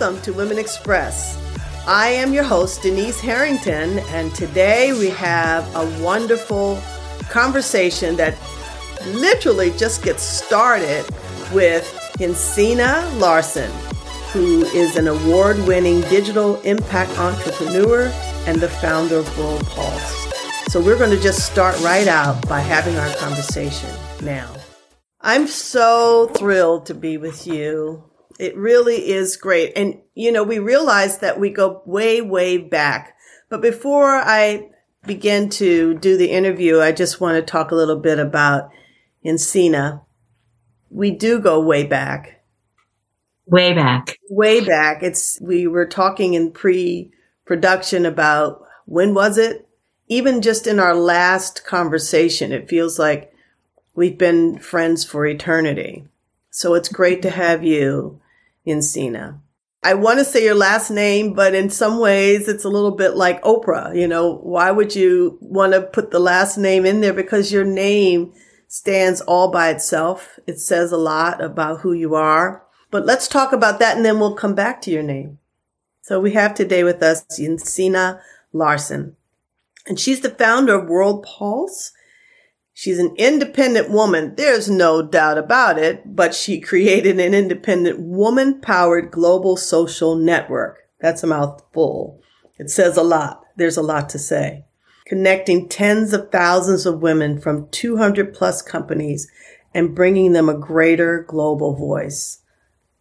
Welcome to Women Express. I am your host, Denise Harrington, and today we have a wonderful conversation that literally just gets started with Jensine Larsen, who is an award winning digital impact entrepreneur and the founder of World Pulse. So we're going to just start right out by having our conversation now. I'm so thrilled to be with you. It really is great. And, you know, we realize that we go way, way back. But before I begin to do the interview, I just want to talk a little bit about Jensine. We do go way back. Way back. Way back. It's, we were talking in pre production about when was it? Even just in our last conversation, it feels like we've been friends for eternity. So it's great to have you Jensine. I want to say your last name, but in some ways it's a little bit like Oprah. You know, why would you want to put the last name in there? Because your name stands all by itself. It says a lot about who you are. But let's talk about that and then we'll come back to your name. So we have today with us Jensine Larsen, And she's the founder of World Pulse She's an independent woman. There's no doubt about it, but she created an independent woman powered global social network. That's a mouthful. It says a lot. There's a lot to say. Connecting tens of thousands of women from 200 plus companies and bringing them a greater global voice.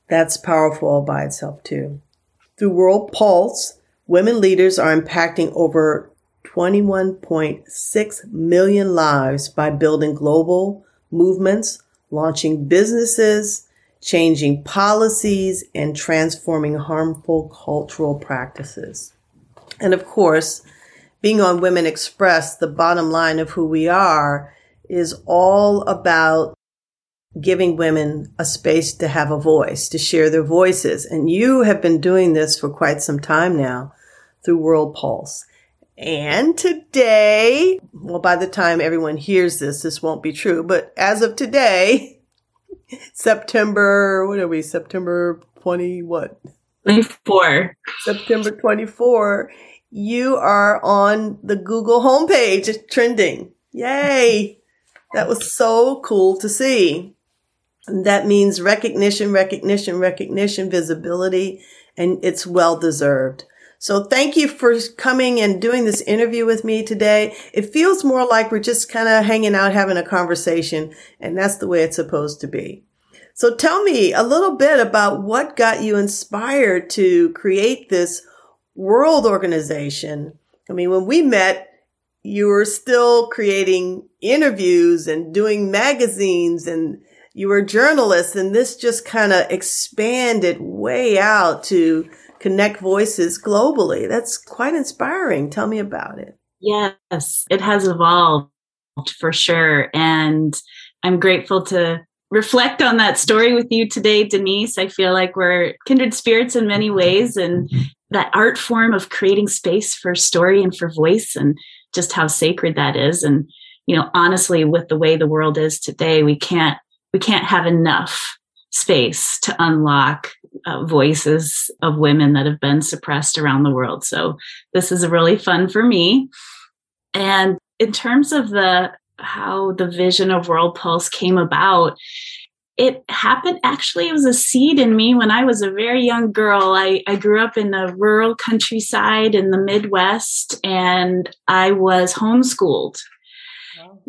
That's powerful all by itself too. Through World Pulse, women leaders are impacting over 21.6 million lives by building global movements, launching businesses, changing policies, and transforming harmful cultural practices. And of course, being on Women Express, the bottom line of who we are is all about giving women a space to have a voice, to share their voices. And you have been doing this for quite some time now through World Pulse. And today, well, by the time everyone hears this, this won't be true, but as of today, September, what are we? September 20, what? 24. September 24, you are on the Google homepage trending. Yay. That was so cool to see. And that means recognition, recognition, recognition, visibility, and it's well deserved. So thank you for coming and doing this interview with me today. It feels more like we're just kind of hanging out, having a conversation, and that's the way it's supposed to be. So tell me a little bit about what got you inspired to create this world organization. I mean, when we met, you were still creating interviews and doing magazines and you were a journalist and this just kind of expanded way out to connect voices globally. That's quite inspiring. Tell me about it. Yes, it has evolved for sure. And I'm grateful to reflect on that story with you today, Denise. I feel like we're kindred spirits in many ways and that art form of creating space for story and for voice and just how sacred that is. And, you know, honestly, with the way the world is today, we can't, we can't have enough space to unlock uh, voices of women that have been suppressed around the world. So this is really fun for me. And in terms of the how the vision of World Pulse came about, it happened actually it was a seed in me when i was a very young girl I, I grew up in the rural countryside in the midwest and i was homeschooled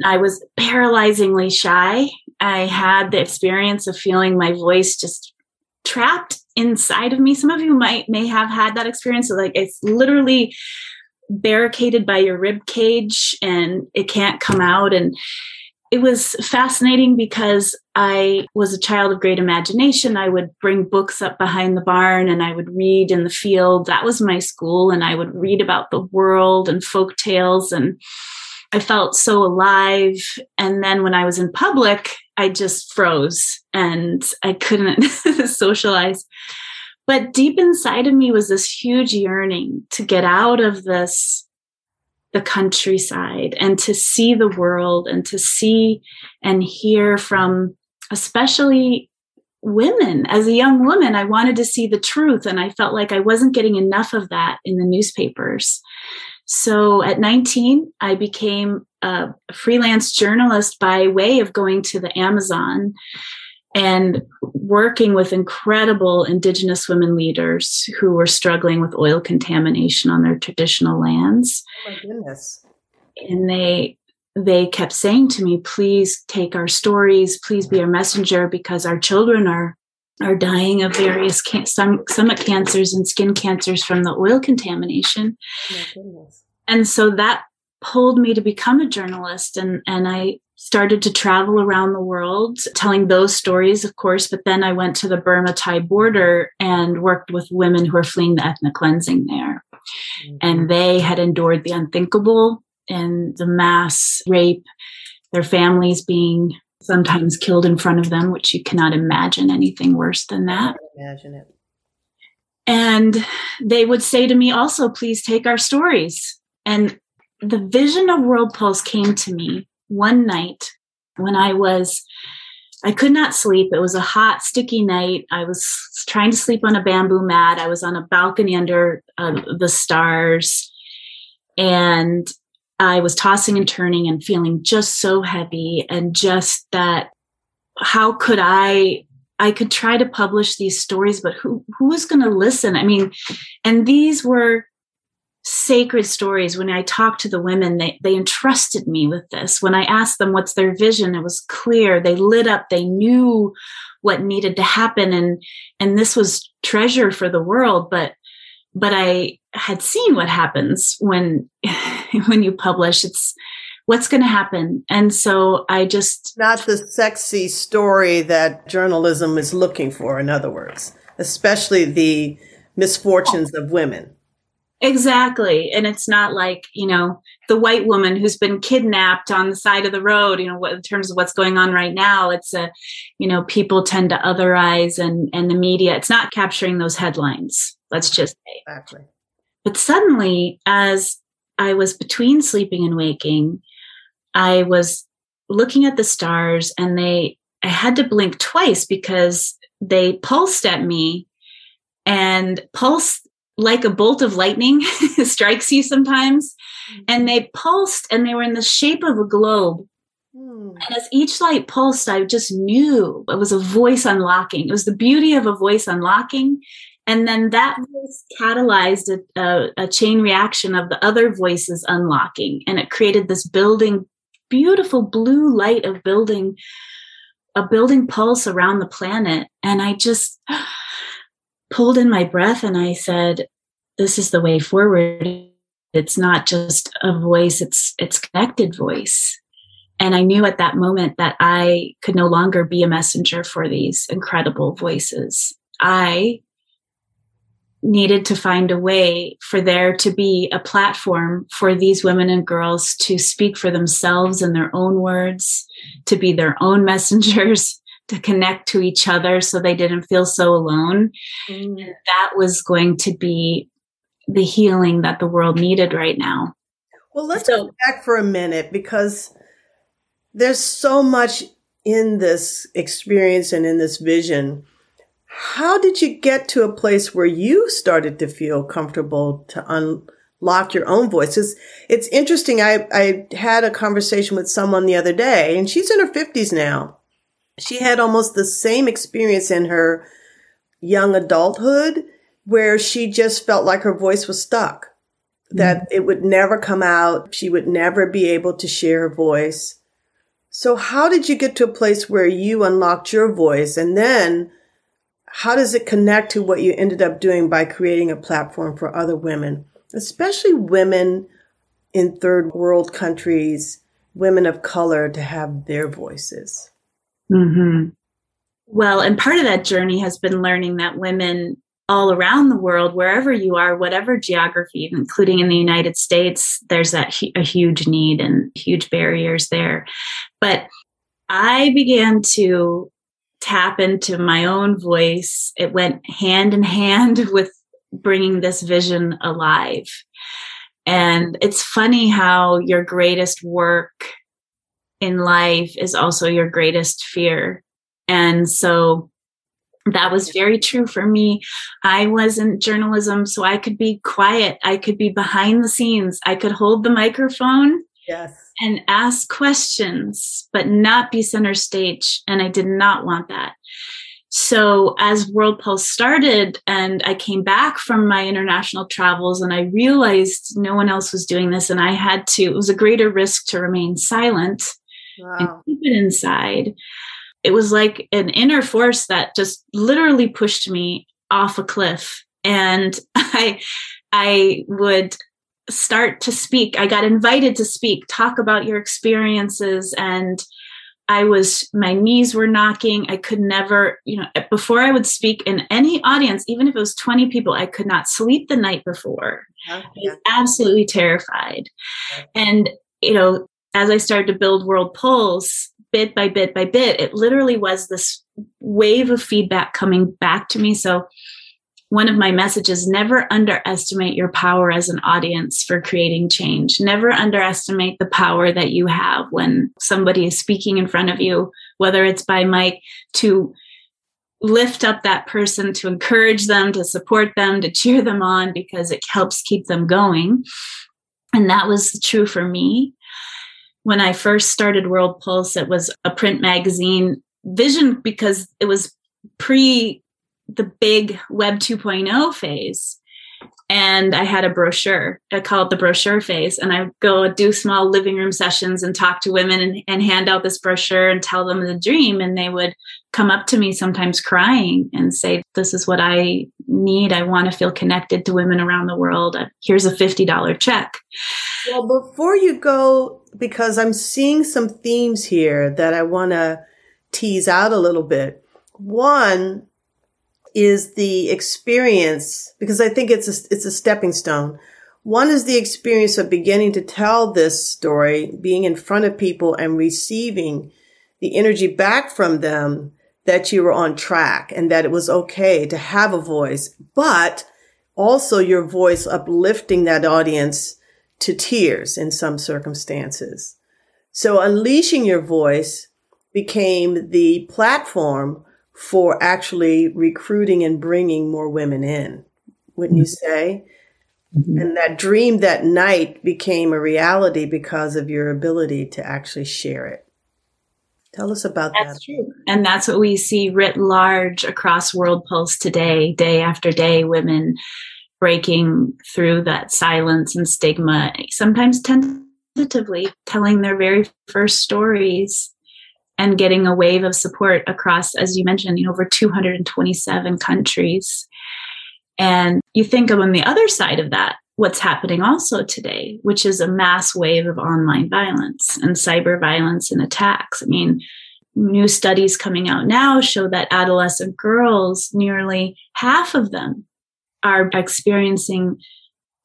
i was paralyzingly shy i had the experience of feeling my voice just trapped inside of me. Some of you might may have had that experience. So like it's literally barricaded by your rib cage and it can't come out. And it was fascinating because I was a child of great imagination. I would bring books up behind the barn and I would read in the field. That was my school. And I would read about the world and folk tales. And I felt so alive. And then when I was in public, I just froze and I couldn't socialize. But deep inside of me was this huge yearning to get out of this, the countryside and to see the world and to see and hear from especially women. As a young woman, I wanted to see the truth, and I felt like I wasn't getting enough of that in the newspapers. So at 19, I became a freelance journalist by way of going to the Amazon and working with incredible indigenous women leaders who were struggling with oil contamination on their traditional lands. Oh my goodness. And they they kept saying to me, please take our stories, please be our messenger because our children are are dying of various can- some stomach cancers and skin cancers from the oil contamination. And so that pulled me to become a journalist and and I started to travel around the world telling those stories of course but then I went to the Burma Thai border and worked with women who are fleeing the ethnic cleansing there mm-hmm. and they had endured the unthinkable and the mass rape their families being sometimes killed in front of them which you cannot imagine anything worse than that imagine it and they would say to me also please take our stories and the vision of World Pulse came to me one night when I was, I could not sleep. It was a hot, sticky night. I was trying to sleep on a bamboo mat. I was on a balcony under uh, the stars. And I was tossing and turning and feeling just so heavy and just that how could I I could try to publish these stories, but who who was going to listen? I mean, and these were sacred stories. When i talked to the women they, they entrusted me with this. When i asked them what's their vision it was clear. They lit up. They knew what needed to happen. And and this was treasure for the world but but i had seen what happens when when you publish it's what's going to happen and so i just not the sexy story that journalism is looking for in other words especially the misfortunes of women Exactly. And it's not like, you know, the white woman who's been kidnapped on the side of the road, you know, what, in terms of what's going on right now, it's a, you know, people tend to otherize and, and the media, it's not capturing those headlines. Let's just say. Exactly. But suddenly, as I was between sleeping and waking, I was looking at the stars and they, I had to blink twice because they pulsed at me and pulse like a bolt of lightning strikes you sometimes. Mm-hmm. And they pulsed and they were in the shape of a globe. Mm. And as each light pulsed, I just knew it was a voice unlocking. It was the beauty of a voice unlocking. And then that voice catalyzed a, a, a chain reaction of the other voices unlocking. And it created this building, beautiful blue light of building, a building pulse around the planet. And I just, pulled in my breath and I said, this is the way forward. It's not just a voice, it's it's connected voice. And I knew at that moment that I could no longer be a messenger for these incredible voices. I needed to find a way for there to be a platform for these women and girls to speak for themselves in their own words, to be their own messengers, to connect to each other so they didn't feel so alone. Mm. That was going to be the healing that the world needed right now. Well, let's so, go back for a minute because there's so much in this experience and in this vision. How did you get to a place where you started to feel comfortable to unlock your own voice? It's, interesting. I, I had a conversation with someone the other day and she's in her 50s now she had almost the same experience in her young adulthood where she just felt like her voice was stuck, that mm-hmm. it would never come out. She would never be able to share her voice. So how did you get to a place where you unlocked your voice? And then how does it connect to what you ended up doing by creating a platform for other women, especially women in third world countries, women of color to have their voices? Mm-hmm. Well, and part of that journey has been learning that women all around the world, wherever you are, whatever geography, including in the United States, there's that a huge need and huge barriers there. But I began to tap into my own voice. It went hand in hand with bringing this vision alive. And it's funny how your greatest work in life is also your greatest fear. And so that was very true for me. I was in journalism, so I could be quiet. I could be behind the scenes. I could hold the microphone. Yes. And ask questions, but not be center stage. And I did not want that. So as World Pulse started and I came back from my international travels and I realized no one else was doing this and I had to, it was a greater risk to remain silent wow. and keep it inside. It was like an inner force that just literally pushed me off a cliff. And I, I would start to speak. I got invited to speak, talk about your experiences and I was, my knees were knocking. I could never, you know, before I would speak in any audience, even if it was 20 people, I could not sleep the night before. Okay. I was absolutely terrified. And, you know, as I started to build World Pulse, bit by bit by bit, it literally was this wave of feedback coming back to me. So one of my messages never underestimate your power as an audience for creating change. Never underestimate the power that you have when somebody is speaking in front of you, whether it's by mic to lift up that person, to encourage them, to support them, to cheer them on, because it helps keep them going. And that was true for me. When I first started World Pulse, it was a print magazine vision because it was pre the big Web 2.0 phase. And I had a brochure. I call it the brochure phase. And I go do small living room sessions and talk to women and, and hand out this brochure and tell them the dream. And they would come up to me sometimes crying and say, This is what I need. I want to feel connected to women around the world. Uh, here's a $50 check. Well, before you go, because I'm seeing some themes here that I want to tease out a little bit. One, is the experience because I think it's a, it's a stepping stone. One is the experience of beginning to tell this story, being in front of people and receiving the energy back from them that you were on track and that it was okay to have a voice, but also your voice uplifting that audience to tears in some circumstances. So unleashing your voice became the platform for actually recruiting and bringing more women in, wouldn't you mm-hmm. say? Mm-hmm. And that dream that night became a reality because of your ability to actually share it. Tell us about that's that. True. And that's what we see writ large across World Pulse today, day after day, women breaking through that silence and stigma, sometimes tentatively telling their very first stories and getting a wave of support across, as you mentioned, you know, over 227 countries. And you think of on the other side of that, what's happening also today, which is a mass wave of online violence and cyber violence and attacks. I mean, new studies coming out now show that adolescent girls, nearly half of them, are experiencing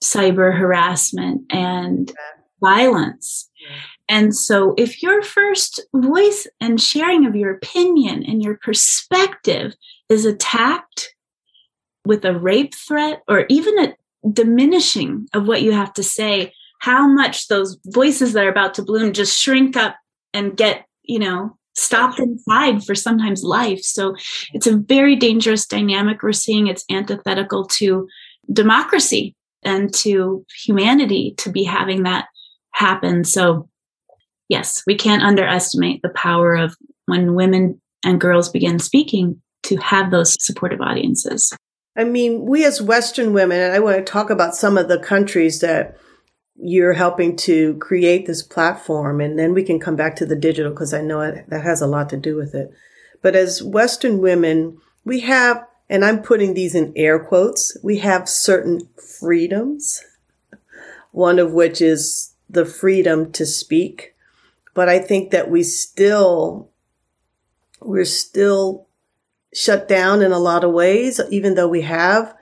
cyber harassment and violence. Yeah. And so, if your first voice and sharing of your opinion and your perspective is attacked with a rape threat or even a diminishing of what you have to say, how much those voices that are about to bloom just shrink up and get, you know, stopped inside for sometimes life. So, it's a very dangerous dynamic we're seeing. It's antithetical to democracy and to humanity to be having that happen. So, yes, we can't underestimate the power of when women and girls begin speaking to have those supportive audiences. I mean, we as Western women, and I want to talk about some of the countries that you're helping to create this platform, and then we can come back to the digital because I know that has a lot to do with it. But as Western women, we have, and I'm putting these in air quotes, we have certain freedoms, one of which is the freedom to speak but I think that we still, we're still shut down in a lot of ways, even though we have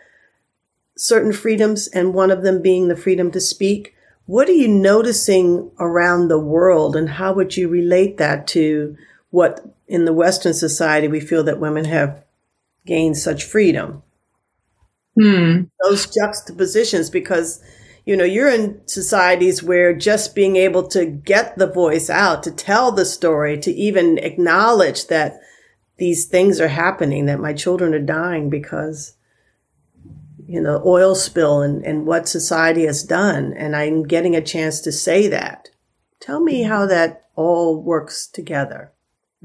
certain freedoms and one of them being the freedom to speak. What are you noticing around the world and how would you relate that to what in the Western society we feel that women have gained such freedom? Hmm. Those juxtapositions, because you know, you're in societies where just being able to get the voice out, to tell the story, to even acknowledge that these things are happening, that my children are dying because, you know, oil spill and, and what society has done. And I'm getting a chance to say that. Tell me how that all works together.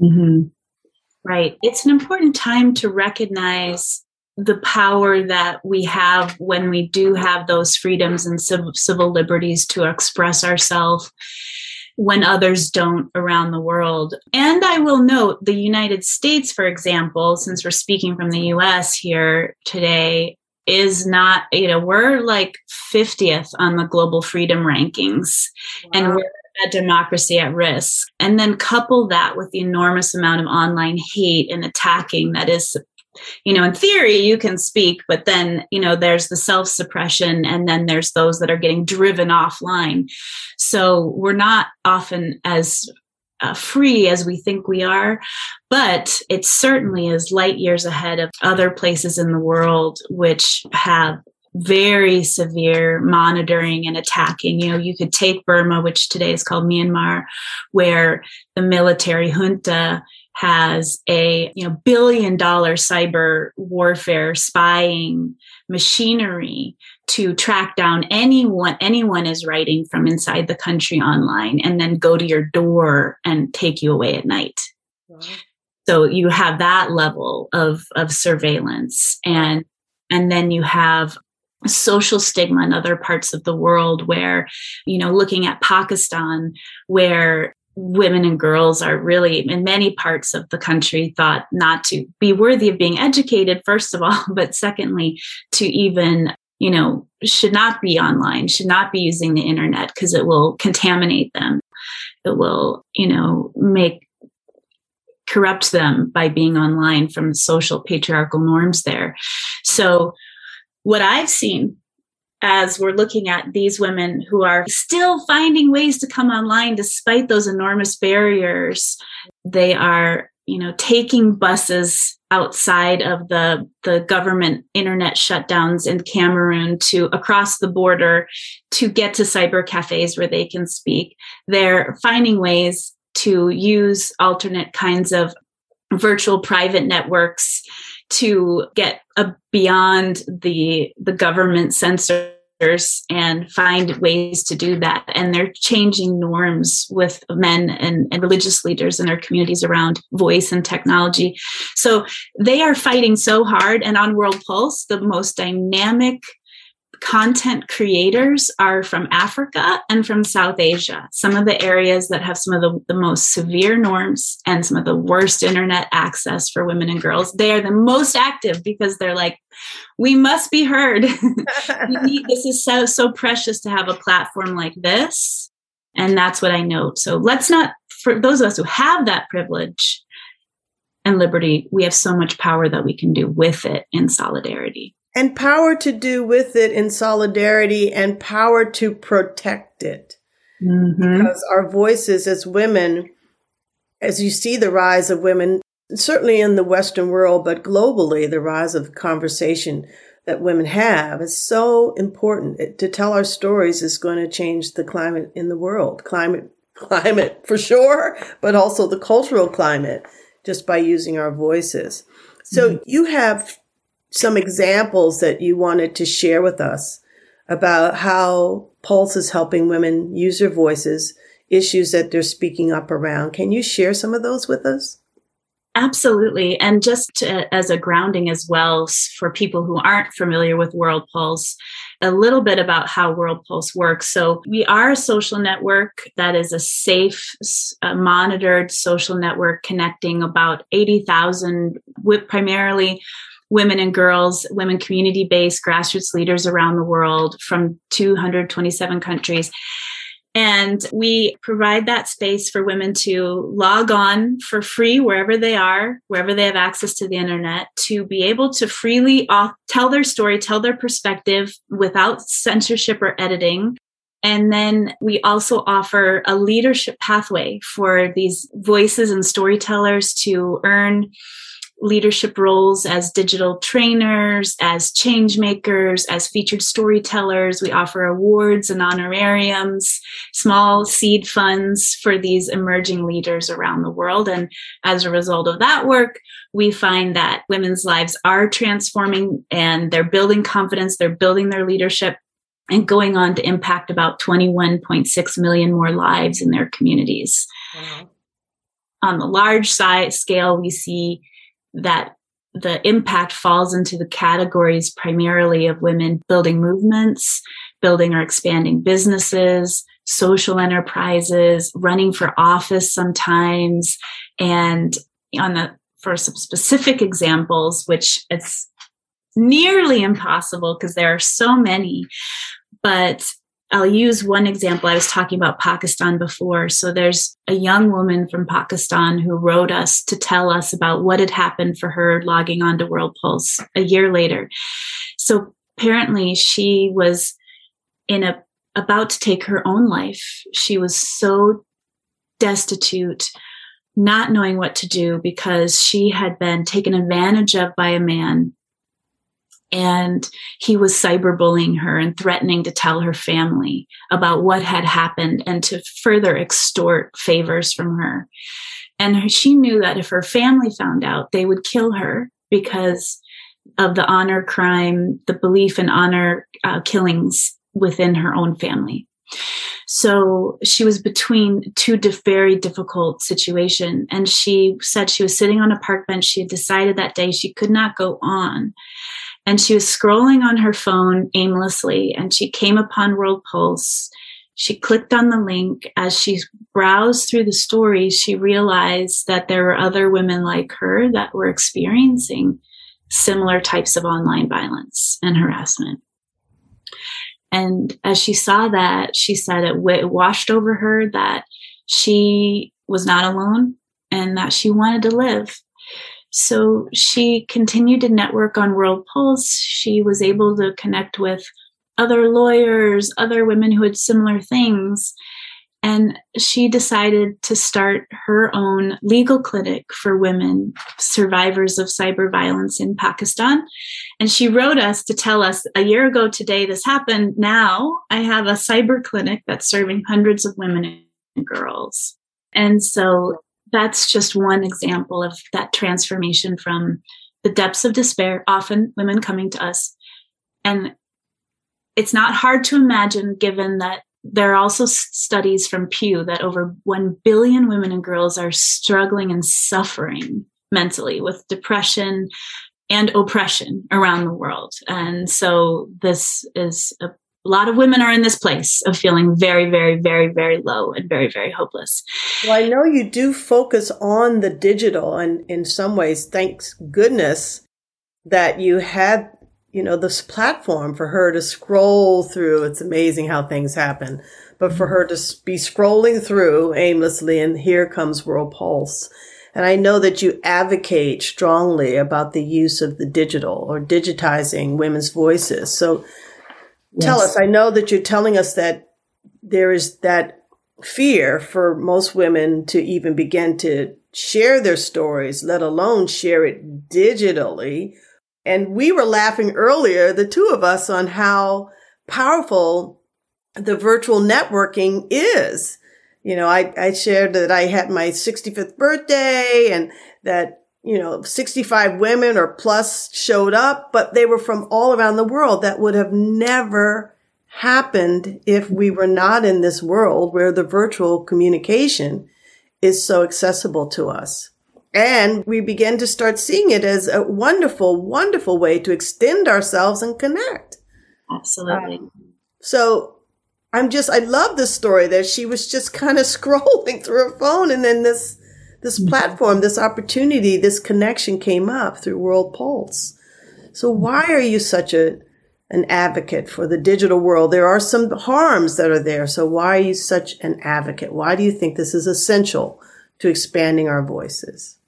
Mm-hmm. Right. It's an important time to recognize the power that we have when we do have those freedoms and civil, civil liberties to express ourselves when others don't around the world. And I will note the United States, for example, since we're speaking from the US here today, is not, you know, we're like 50th on the global freedom rankings. Wow. And we're a democracy at risk. And then couple that with the enormous amount of online hate and attacking that is you know in theory you can speak but then you know there's the self suppression and then there's those that are getting driven offline so we're not often as uh, free as we think we are, but it certainly is light years ahead of other places in the world which have very severe monitoring and attacking. You know, you could take Burma, which today is called Myanmar, where the military junta has a you know billion dollar cyber warfare spying machinery to track down anyone anyone is writing from inside the country online and then go to your door and take you away at night wow. so you have that level of of surveillance and and then you have social stigma in other parts of the world where you know looking at pakistan where women and girls are really in many parts of the country thought not to be worthy of being educated first of all but secondly to even you know should not be online should not be using the internet because it will contaminate them. It will you know make corrupt them by being online from social patriarchal norms there. So what I've seen as we're looking at these women who are still finding ways to come online despite those enormous barriers, they are, you know, taking buses outside of the the government internet shutdowns in Cameroon to across the border to get to cyber cafes where they can speak. They're finding ways to use alternate kinds of virtual private networks to get a, beyond the the government censors and find ways to do that. And they're changing norms with men and, and religious leaders in their communities around voice and technology. So they are fighting so hard and on world pulse the most dynamic content creators are from Africa and from South Asia, some of the areas that have some of the, the, most severe norms and some of the worst internet access for women and girls. They are the most active because they're like, we must be heard. need, this is so, so precious to have a platform like this. And that's what I note. So let's not, for those of us who have that privilege and liberty, we have so much power that we can do with it in solidarity and power to do with it in solidarity and power to protect it. Mm-hmm. Because our voices as women, as you see the rise of women, certainly in the Western world, but globally, the rise of conversation that women have is so important. to tell our stories is going to change the climate in the world. Climate, climate for sure, but also the cultural climate just by using our voices. So mm-hmm. you have some examples that you wanted to share with us about how Pulse is helping women use their voices, issues that they're speaking up around. Can you share some of those with us? Absolutely. And just to, as a grounding as well for people who aren't familiar with World Pulse, a little bit about how World Pulse works. So, we are a social network that is a safe, uh, monitored social network connecting about 80,000, with primarily women and girls, women community based grassroots leaders around the world from 227 countries. And we provide that space for women to log on for free wherever they are, wherever they have access to the internet, to be able to freely tell their story, tell their perspective without censorship or editing. And then we also offer a leadership pathway for these voices and storytellers to earn leadership roles as digital trainers, as change makers, as featured storytellers. We offer awards and honorariums, small seed funds for these emerging leaders around the world. And as a result of that work, we find that women's lives are transforming and they're building confidence, they're building their leadership. And going on to impact about 21.6 million more lives in their communities. Wow on the large size scale, we see that the impact falls into the categories primarily of women building movements, building or expanding businesses, social enterprises, running for office sometimes. And on the, for some specific examples, which it's nearly impossible because there are so many, but I'll use one example. I was talking about Pakistan before. So there's a young woman from Pakistan who wrote us to tell us about what had happened for her logging onto World Pulse a year later. So apparently she was in a about to take her own life. She was so destitute, not knowing what to do because she had been taken advantage of by a man and he was cyberbullying her and threatening to tell her family about what had happened and to further extort favors from her. And she knew that if her family found out, they would kill her because of the honor crime, the belief in honor uh, killings within her own family. So she was between two very difficult situation. And she said she was sitting on a park bench. She had decided that day she could not go on and she was scrolling on her phone aimlessly and she came upon World Pulse. She clicked on the link. As she browsed through the stories, she realized that there were other women like her that were experiencing similar types of online violence and harassment. And as she saw that, she said it, w- washed over her that she was not alone and that she wanted to live so she continued to network on World Pulse. She was able to connect with other lawyers, other women who had similar things. And she decided to start her own legal clinic for women survivors of cyber violence in Pakistan. And she wrote us to tell us a year ago today this happened. Now I have a cyber clinic that's serving hundreds of women and girls. And so that's just one example of that transformation from the depths of despair, often women coming to us. And it's not hard to imagine, given that there are also studies from Pew that over 1 billion women and girls are struggling and suffering mentally with depression and oppression around the world. And so this is a a lot of women are in this place of feeling very, very, very, very low and very, very hopeless. Well, I know you do focus on the digital, and in some ways, thanks goodness that you had, you know, this platform for her to scroll through. It's amazing how things happen, but for mm-hmm. her to be scrolling through aimlessly, and here comes World Pulse. And I know that you advocate strongly about the use of the digital or digitizing women's voices. So Yes. Tell us, I know that you're telling us that there is that fear for most women to even begin to share their stories, let alone share it digitally. And we were laughing earlier, the two of us, on how powerful the virtual networking is. You know, I, I shared that I had my 65th birthday and that you know, 65 women or plus showed up, but they were from all around the world. That would have never happened if we were not in this world where the virtual communication is so accessible to us. And we began to start seeing it as a wonderful, wonderful way to extend ourselves and connect. Absolutely. Um, so I'm just, I love this story that she was just kind of scrolling through her phone and then this this platform, this opportunity, this connection came up through World Pulse. So why are you such a an advocate for the digital world? There are some harms that are there. So why are you such an advocate? Why do you think this is essential to expanding our voices?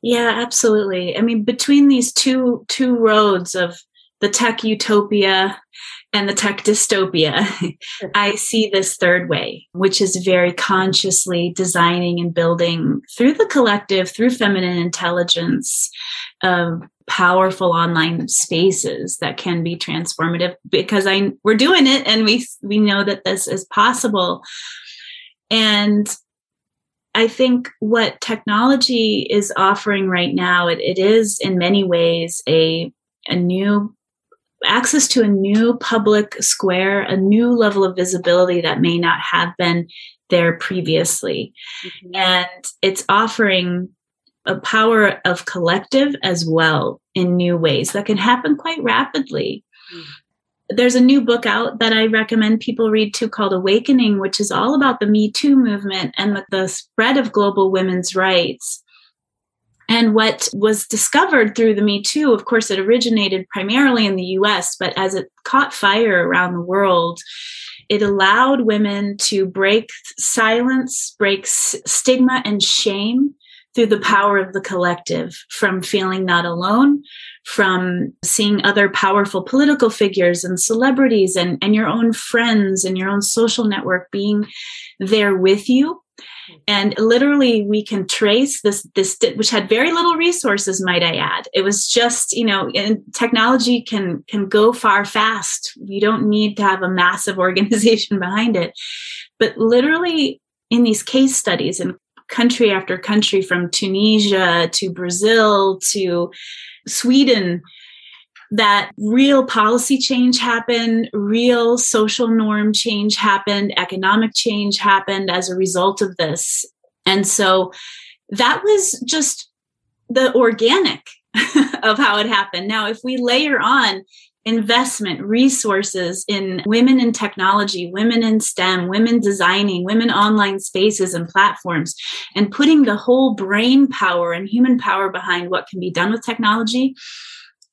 Yeah, absolutely. I mean, between these two two roads of the tech utopia and the tech dystopia, I see this third way, which is very consciously designing and building through the collective, through feminine intelligence, uh, powerful online spaces that can be transformative. Because I we're doing it, and we we know that this is possible. And I think what technology is offering right now, it, it is in many ways a a new access to a new public square, a new level of visibility that may not have been there previously. Mm-hmm. And it's offering a power of collective as well in new ways that can happen quite rapidly. Mm-hmm. There's a new book out that I recommend people read too called Awakening, which is all about the Me Too movement and the, the spread of global women's rights. And what was discovered through the Me Too, of course, it originated primarily in the US, but as it caught fire around the world, it allowed women to break silence, break stigma and shame through the power of the collective, from feeling not alone, from seeing other powerful political figures and celebrities and, and your own friends and your own social network being there with you and literally we can trace this this which had very little resources might i add. It was just you know technology can can go far fast. You don't need to have a massive organization behind it. But literally in these case studies in country after country from tunisia to brazil to sweden that real policy change happened, real social norm change happened, economic change happened as a result of this. And so that was just the organic of how it happened. Now, if we layer on investment resources in women in technology, women in STEM, women designing, women online spaces and platforms, and putting the whole brain power and human power behind what can be done with technology,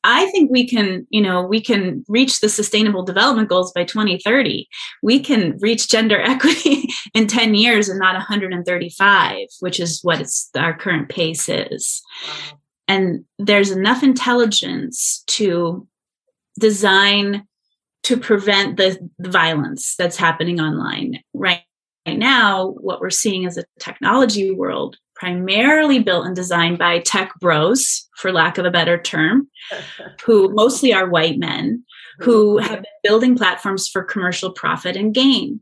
I think we can, you know, we can reach the sustainable development goals by 2030. We can reach gender equity in 10 years and not 135, which is what it's our current pace is. And there's enough intelligence to design to prevent the, violence that's happening online right right now what we're seeing is a technology world primarily built and designed by tech bros, for lack of a better term, who mostly are white men who have been building platforms for commercial profit and gain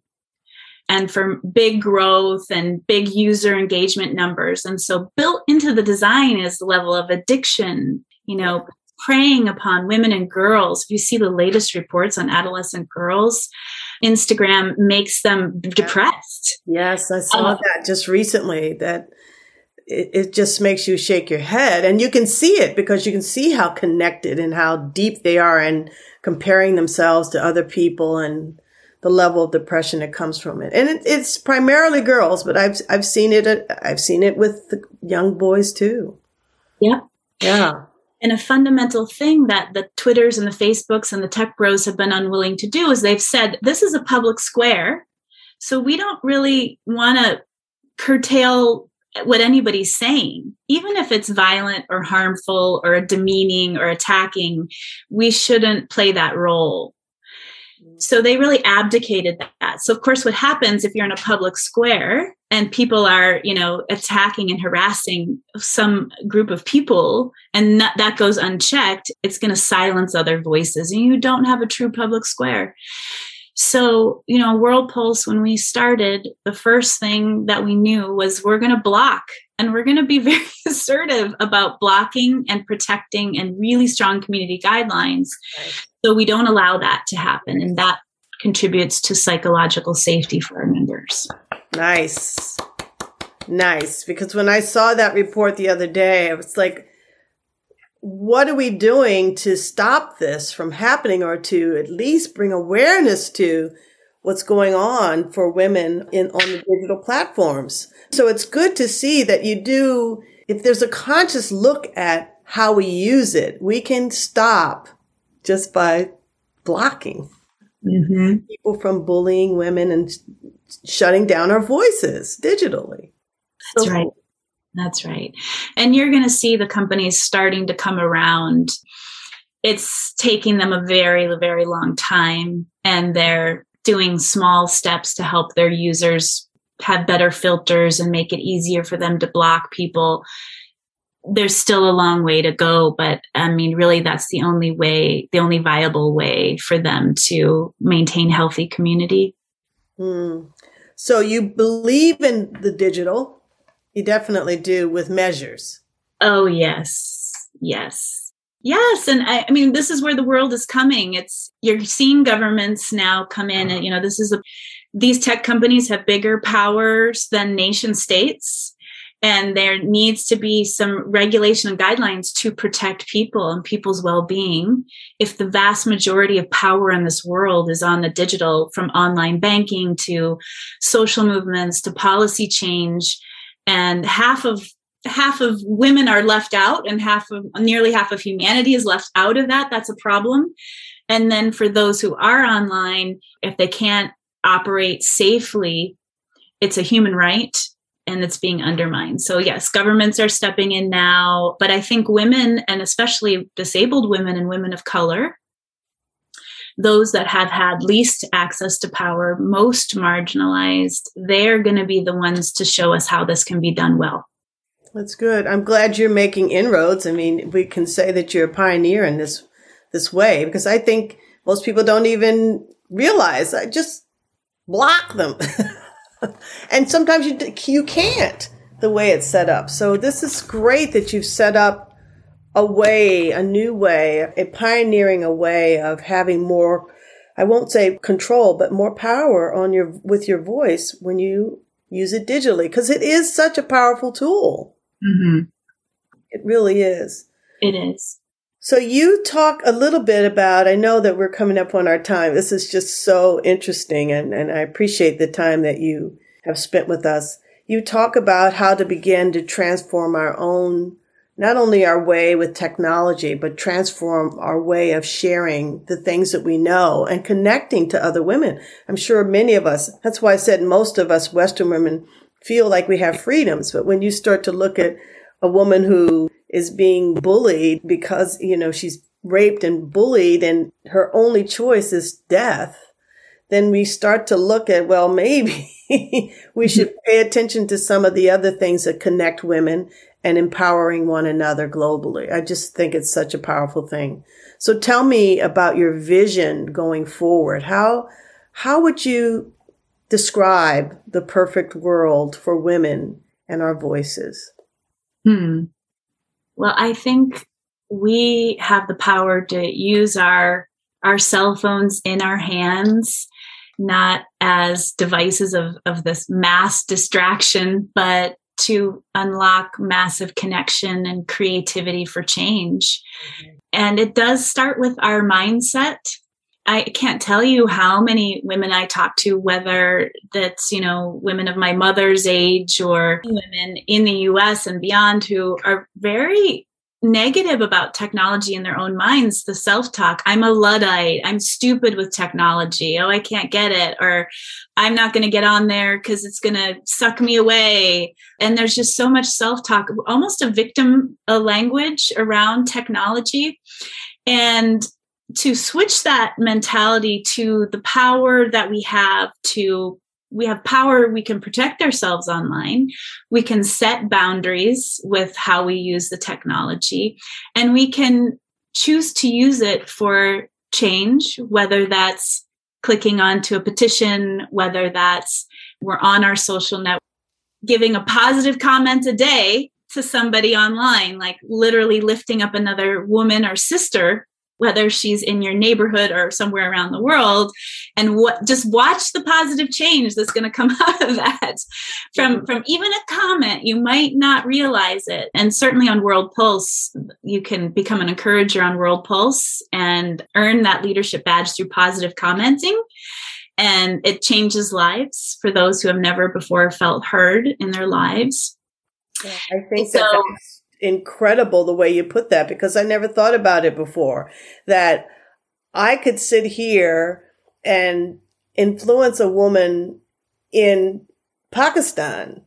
and for big growth and big user engagement numbers. And so built into the design is the level of addiction, you know, preying upon women and girls. If you see the latest reports on adolescent girls, Instagram makes them depressed. Yes, I saw um, that just recently that it, it just makes you shake your head and you can see it because you can see how connected and how deep they are and comparing themselves to other people and the level of depression that comes from it. And it, it's primarily girls, but I've, I've seen it, I've seen it with the young boys too. Yeah. Yeah. And a fundamental thing that the Twitters and the Facebooks and the tech bros have been unwilling to do is they've said, this is a public square. So we don't really want to curtail what anybody's saying, even if it's violent or harmful or demeaning or attacking, we shouldn't play that role. So they really abdicated that. So of course, what happens if you're in a public square and people are, you know, attacking and harassing some group of people, and that, goes unchecked, it's going to silence other voices, and you don't have a true public square. So, you know, World Pulse, when we started, the first thing that we knew was we're going to block and we're going to be very assertive about blocking and protecting and really strong community guidelines. Right. So we don't allow that to happen. And that contributes to psychological safety for our members. Nice. Nice. Because when I saw that report the other day, I was like, what are we doing to stop this from happening or to at least bring awareness to what's going on for women in on the digital platforms? So it's good to see that you do if there's a conscious look at how we use it, we can stop just by blocking mm-hmm. people from bullying women and shutting down our voices digitally. That's so right. That's right. And you're going to see the companies starting to come around it's taking them a very, very long time and they're doing small steps to help their users have better filters and make it easier for them to block people. There's still a long way to go, but I mean, really, that's the only way, the only viable way for them to maintain healthy community. Hmm. So you believe in the digital? You definitely do with measures. Oh, yes. Yes. Yes, and I, I, mean, this is where the world is coming. It's you're seeing governments now come in, and you know, this is a these tech companies have bigger powers than nation states, and there needs to be some regulation and guidelines to protect people and people's well-being. If the vast majority of power in this world is on the digital, from online banking to social movements to policy change, and half of half of women are left out and half of nearly half of humanity is left out of that. That's a problem. And then for those who are online if they can't operate safely it's a human right and it's being undermined. So yes governments are stepping in now but i think women and especially disabled women and women of color those that have had least access to power most marginalized they're going to be the ones to show us how this can be done well that's good. I'm glad you're making inroads. I mean, we can say that you're a pioneer in this this way because I think most people don't even realize. I just block them, and sometimes you you can't the way it's set up. So this is great that you've set up a way, a new way, a pioneering a way of having more. I won't say control, but more power on your with your voice when you use it digitally because it is such a powerful tool. Mm-hmm. It really is. It is. So you talk a little bit about, I know that we're coming up on our time. This is just so interesting and, and I appreciate the time that you have spent with us. You talk about how to begin to transform our own, not only our way with technology, but transform our way of sharing the things that we know and connecting to other women. I'm sure many of us, that's why I said most of us Western women feel like we have freedoms. But when you start to look at a woman who is being bullied because, you know, she's raped and bullied and her only choice is death, then we start to look at, well, maybe we should pay attention to some of the other things that connect women and empowering one another globally. I just think it's such a powerful thing. So tell me about your vision going forward. How, how would you describe the perfect world for women and our voices? Hmm. Well, I think we have the power to use our our cell phones in our hands not as devices of, of this mass distraction, but to unlock massive connection and creativity for change. Mm-hmm. And it does start with our mindset I can't tell you how many women I talk to, whether that's, you know, women of my mother's age or women in the US and beyond who are very negative about technology in their own minds. The self talk, I'm a Luddite, I'm stupid with technology, oh, I can't get it, or I'm not going to get on there because it's going to suck me away. And there's just so much self talk, almost a victim a language around technology. And to switch that mentality to the power that we have to we have power we can protect ourselves online. We can set boundaries with how we use the technology. And we can choose to use it for change whether that's clicking onto a petition whether that's we're on our social network giving a positive comment a day to somebody online like literally lifting up another woman or sister whether she's in your neighborhood or somewhere around the world and what just watch the positive change that's going to come out of that. From from even a comment you might not realize it. And certainly on world pulse you can become an encourager on world pulse and earn that leadership badge through positive commenting. And it changes lives for those who have never before felt heard in their lives. Yeah, i think so, that that's incredible the way you put that because I never thought about it before. That I could sit here and influence a woman in Pakistan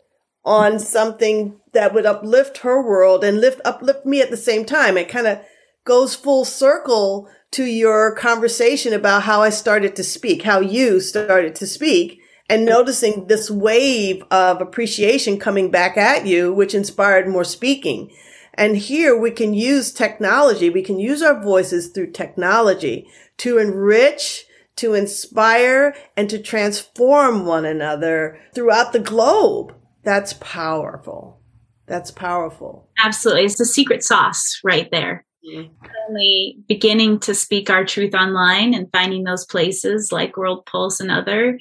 on something that would uplift her world and lift uplift me at the same time It kind of goes full circle to your conversation about how I started to speak, how you started to speak and noticing this wave of appreciation coming back at you, which inspired more speaking. And here we can use technology. We can use our voices through technology to enrich, to inspire, and to transform one another throughout the globe. That's powerful. That's powerful. Absolutely. It's the secret sauce right there. Mm-hmm. Only beginning to speak our truth online and finding those places like World Pulse and other,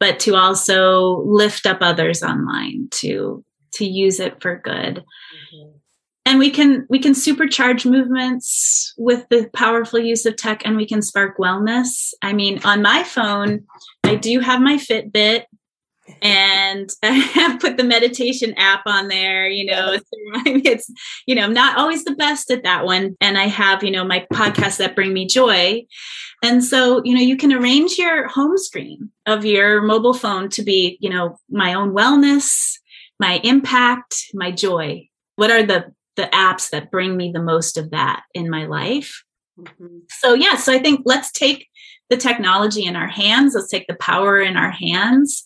but to also lift up others online to to use it for good. Mm-hmm. And we can we can supercharge movements with the powerful use of tech and we can spark wellness. I mean, on my phone, I do have my Fitbit and I have put the meditation app on there, you know, it's, you know, I'm not always the best at that one. And I have, you know, my podcasts that bring me joy. And so, you know, you can arrange your home screen of your mobile phone to be, you know, my own wellness, my impact, my joy. What are the, the apps that bring me the most of that in my life? Mm-hmm. So, yeah, so I think let's take the technology in our hands. Let's take the power in our hands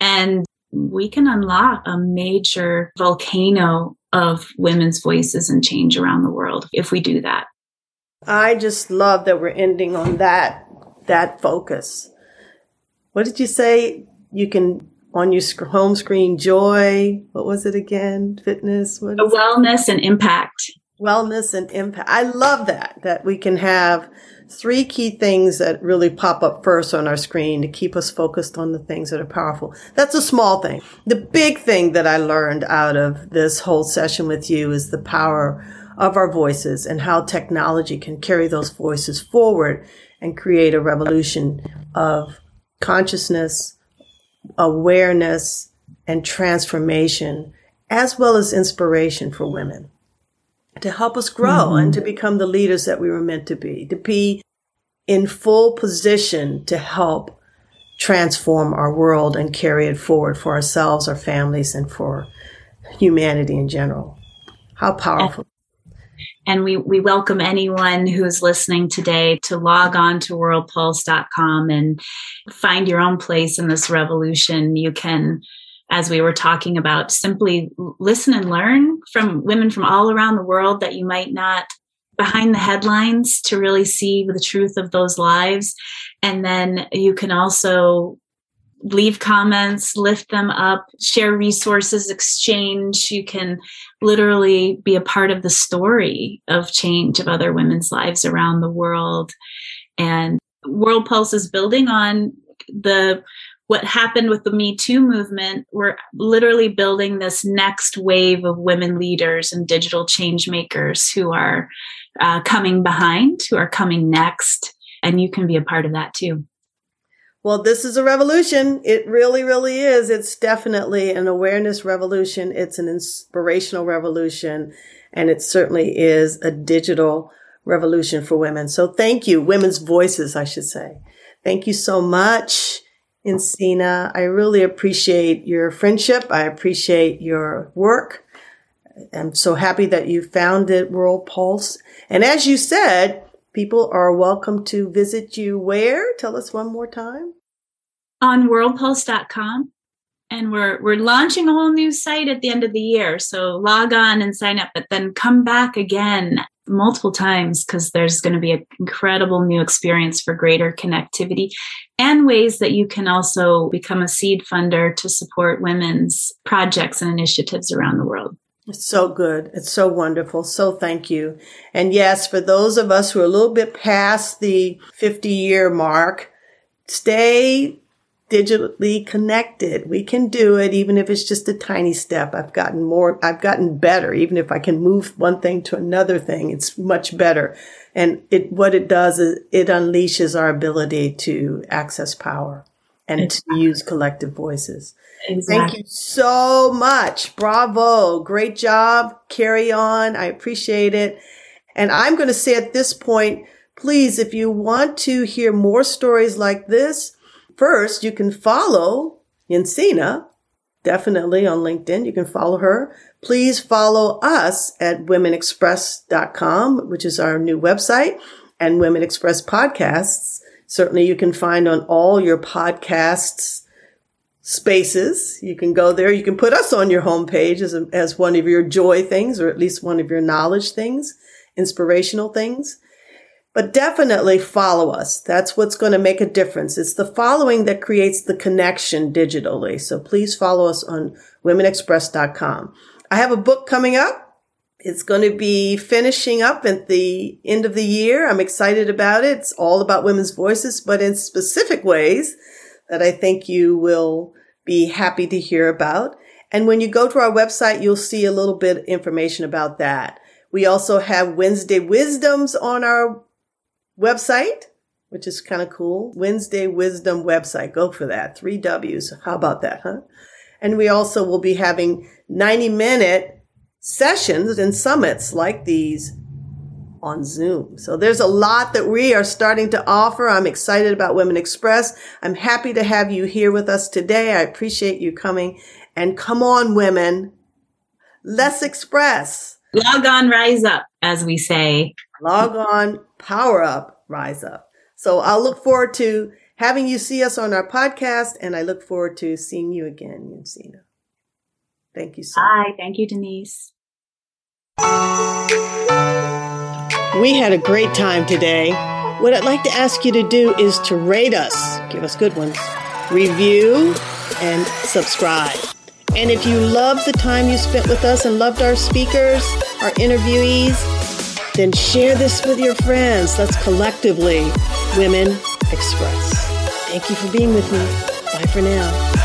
and we can unlock a major volcano of women's voices and change around the world if we do that. I just love that we're ending on that that focus. What did you say? You can on your home screen joy. What was it again? Fitness. What wellness and impact. Wellness and impact. I love that that we can have three key things that really pop up first on our screen to keep us focused on the things that are powerful. That's a small thing. The big thing that I learned out of this whole session with you is the power of our voices and how technology can carry those voices forward and create a revolution of consciousness, awareness, and transformation, as well as inspiration for women to help us grow mm-hmm. and to become the leaders that we were meant to be, to be in full position to help transform our world and carry it forward for ourselves, our families, and for humanity in general. How powerful. And we, we welcome anyone who's listening today to log on to worldpulse.com and find your own place in this revolution. You can as we were talking about, simply listen and learn from women from all around the world that you might not behind the headlines to really see the truth of those lives. And then you can also leave comments, lift them up, share resources, exchange. You can literally be a part of the story of change of other women's lives around the world. And World Pulse is building on the what happened with the Me Too movement, we're literally building this next wave of women leaders and digital change makers who are uh, coming behind, who are coming next. And you can be a part of that too. Well, this is a revolution. It really, really is. It's definitely an awareness revolution. It's an inspirational revolution. And it certainly is a digital revolution for women. So thank you, women's voices, I should say. Thank you so much. Jensine. I really appreciate your friendship. I appreciate your work. I'm so happy that you founded World Pulse. And as you said, people are welcome to visit you where? Tell us one more time. On worldpulse.com. And we're we're launching a whole new site at the end of the year. So log on and sign up, but then come back again multiple times because there's going to be an incredible new experience for greater connectivity and ways that you can also become a seed funder to support women's projects and initiatives around the world. It's so good. It's so wonderful. So thank you. And yes, for those of us who are a little bit past the 50 year mark, stay digitally connected. We can do it even if it's just a tiny step. I've gotten more, I've gotten better. Even if I can move one thing to another thing, it's much better. And it, what it does is it unleashes our ability to access power and exactly. to use collective voices. Exactly. Thank you so much. Bravo. Great job. Carry on. I appreciate it. And I'm going to say at this point, please, if you want to hear more stories like this, First, you can follow Jensine definitely on LinkedIn. You can follow her. Please follow us at womenexpress.com, which is our new website, and Women Express podcasts. Certainly you can find on all your podcasts spaces. You can go there. You can put us on your homepage as, a, as one of your joy things, or at least one of your knowledge things, inspirational things. But definitely follow us. That's what's going to make a difference. It's the following that creates the connection digitally. So please follow us on womenexpress.com. I have a book coming up. It's going to be finishing up at the end of the year. I'm excited about it. It's all about women's voices, but in specific ways that I think you will be happy to hear about. And when you go to our website, you'll see a little bit information about that. We also have Wednesday Wisdoms on our website, which is kind of cool. Wednesday Wisdom website. Go for that. Three W's. How about that, huh? And we also will be having 90 minute sessions and summits like these on Zoom. So there's a lot that we are starting to offer. I'm excited about Women Express. I'm happy to have you here with us today. I appreciate you coming and come on, women. Let's express. Log on, rise up, as we say. Log on, power up, rise up. So I'll look forward to having you see us on our podcast, and I look forward to seeing you again, Jensine. Thank you so much. Bye. Thank you, Denise. We had a great time today. What I'd like to ask you to do is to rate us, give us good ones, review, and subscribe. And if you loved the time you spent with us and loved our speakers, our interviewees, then share this with your friends. Let's collectively Women Express. Thank you for being with me. Bye for now.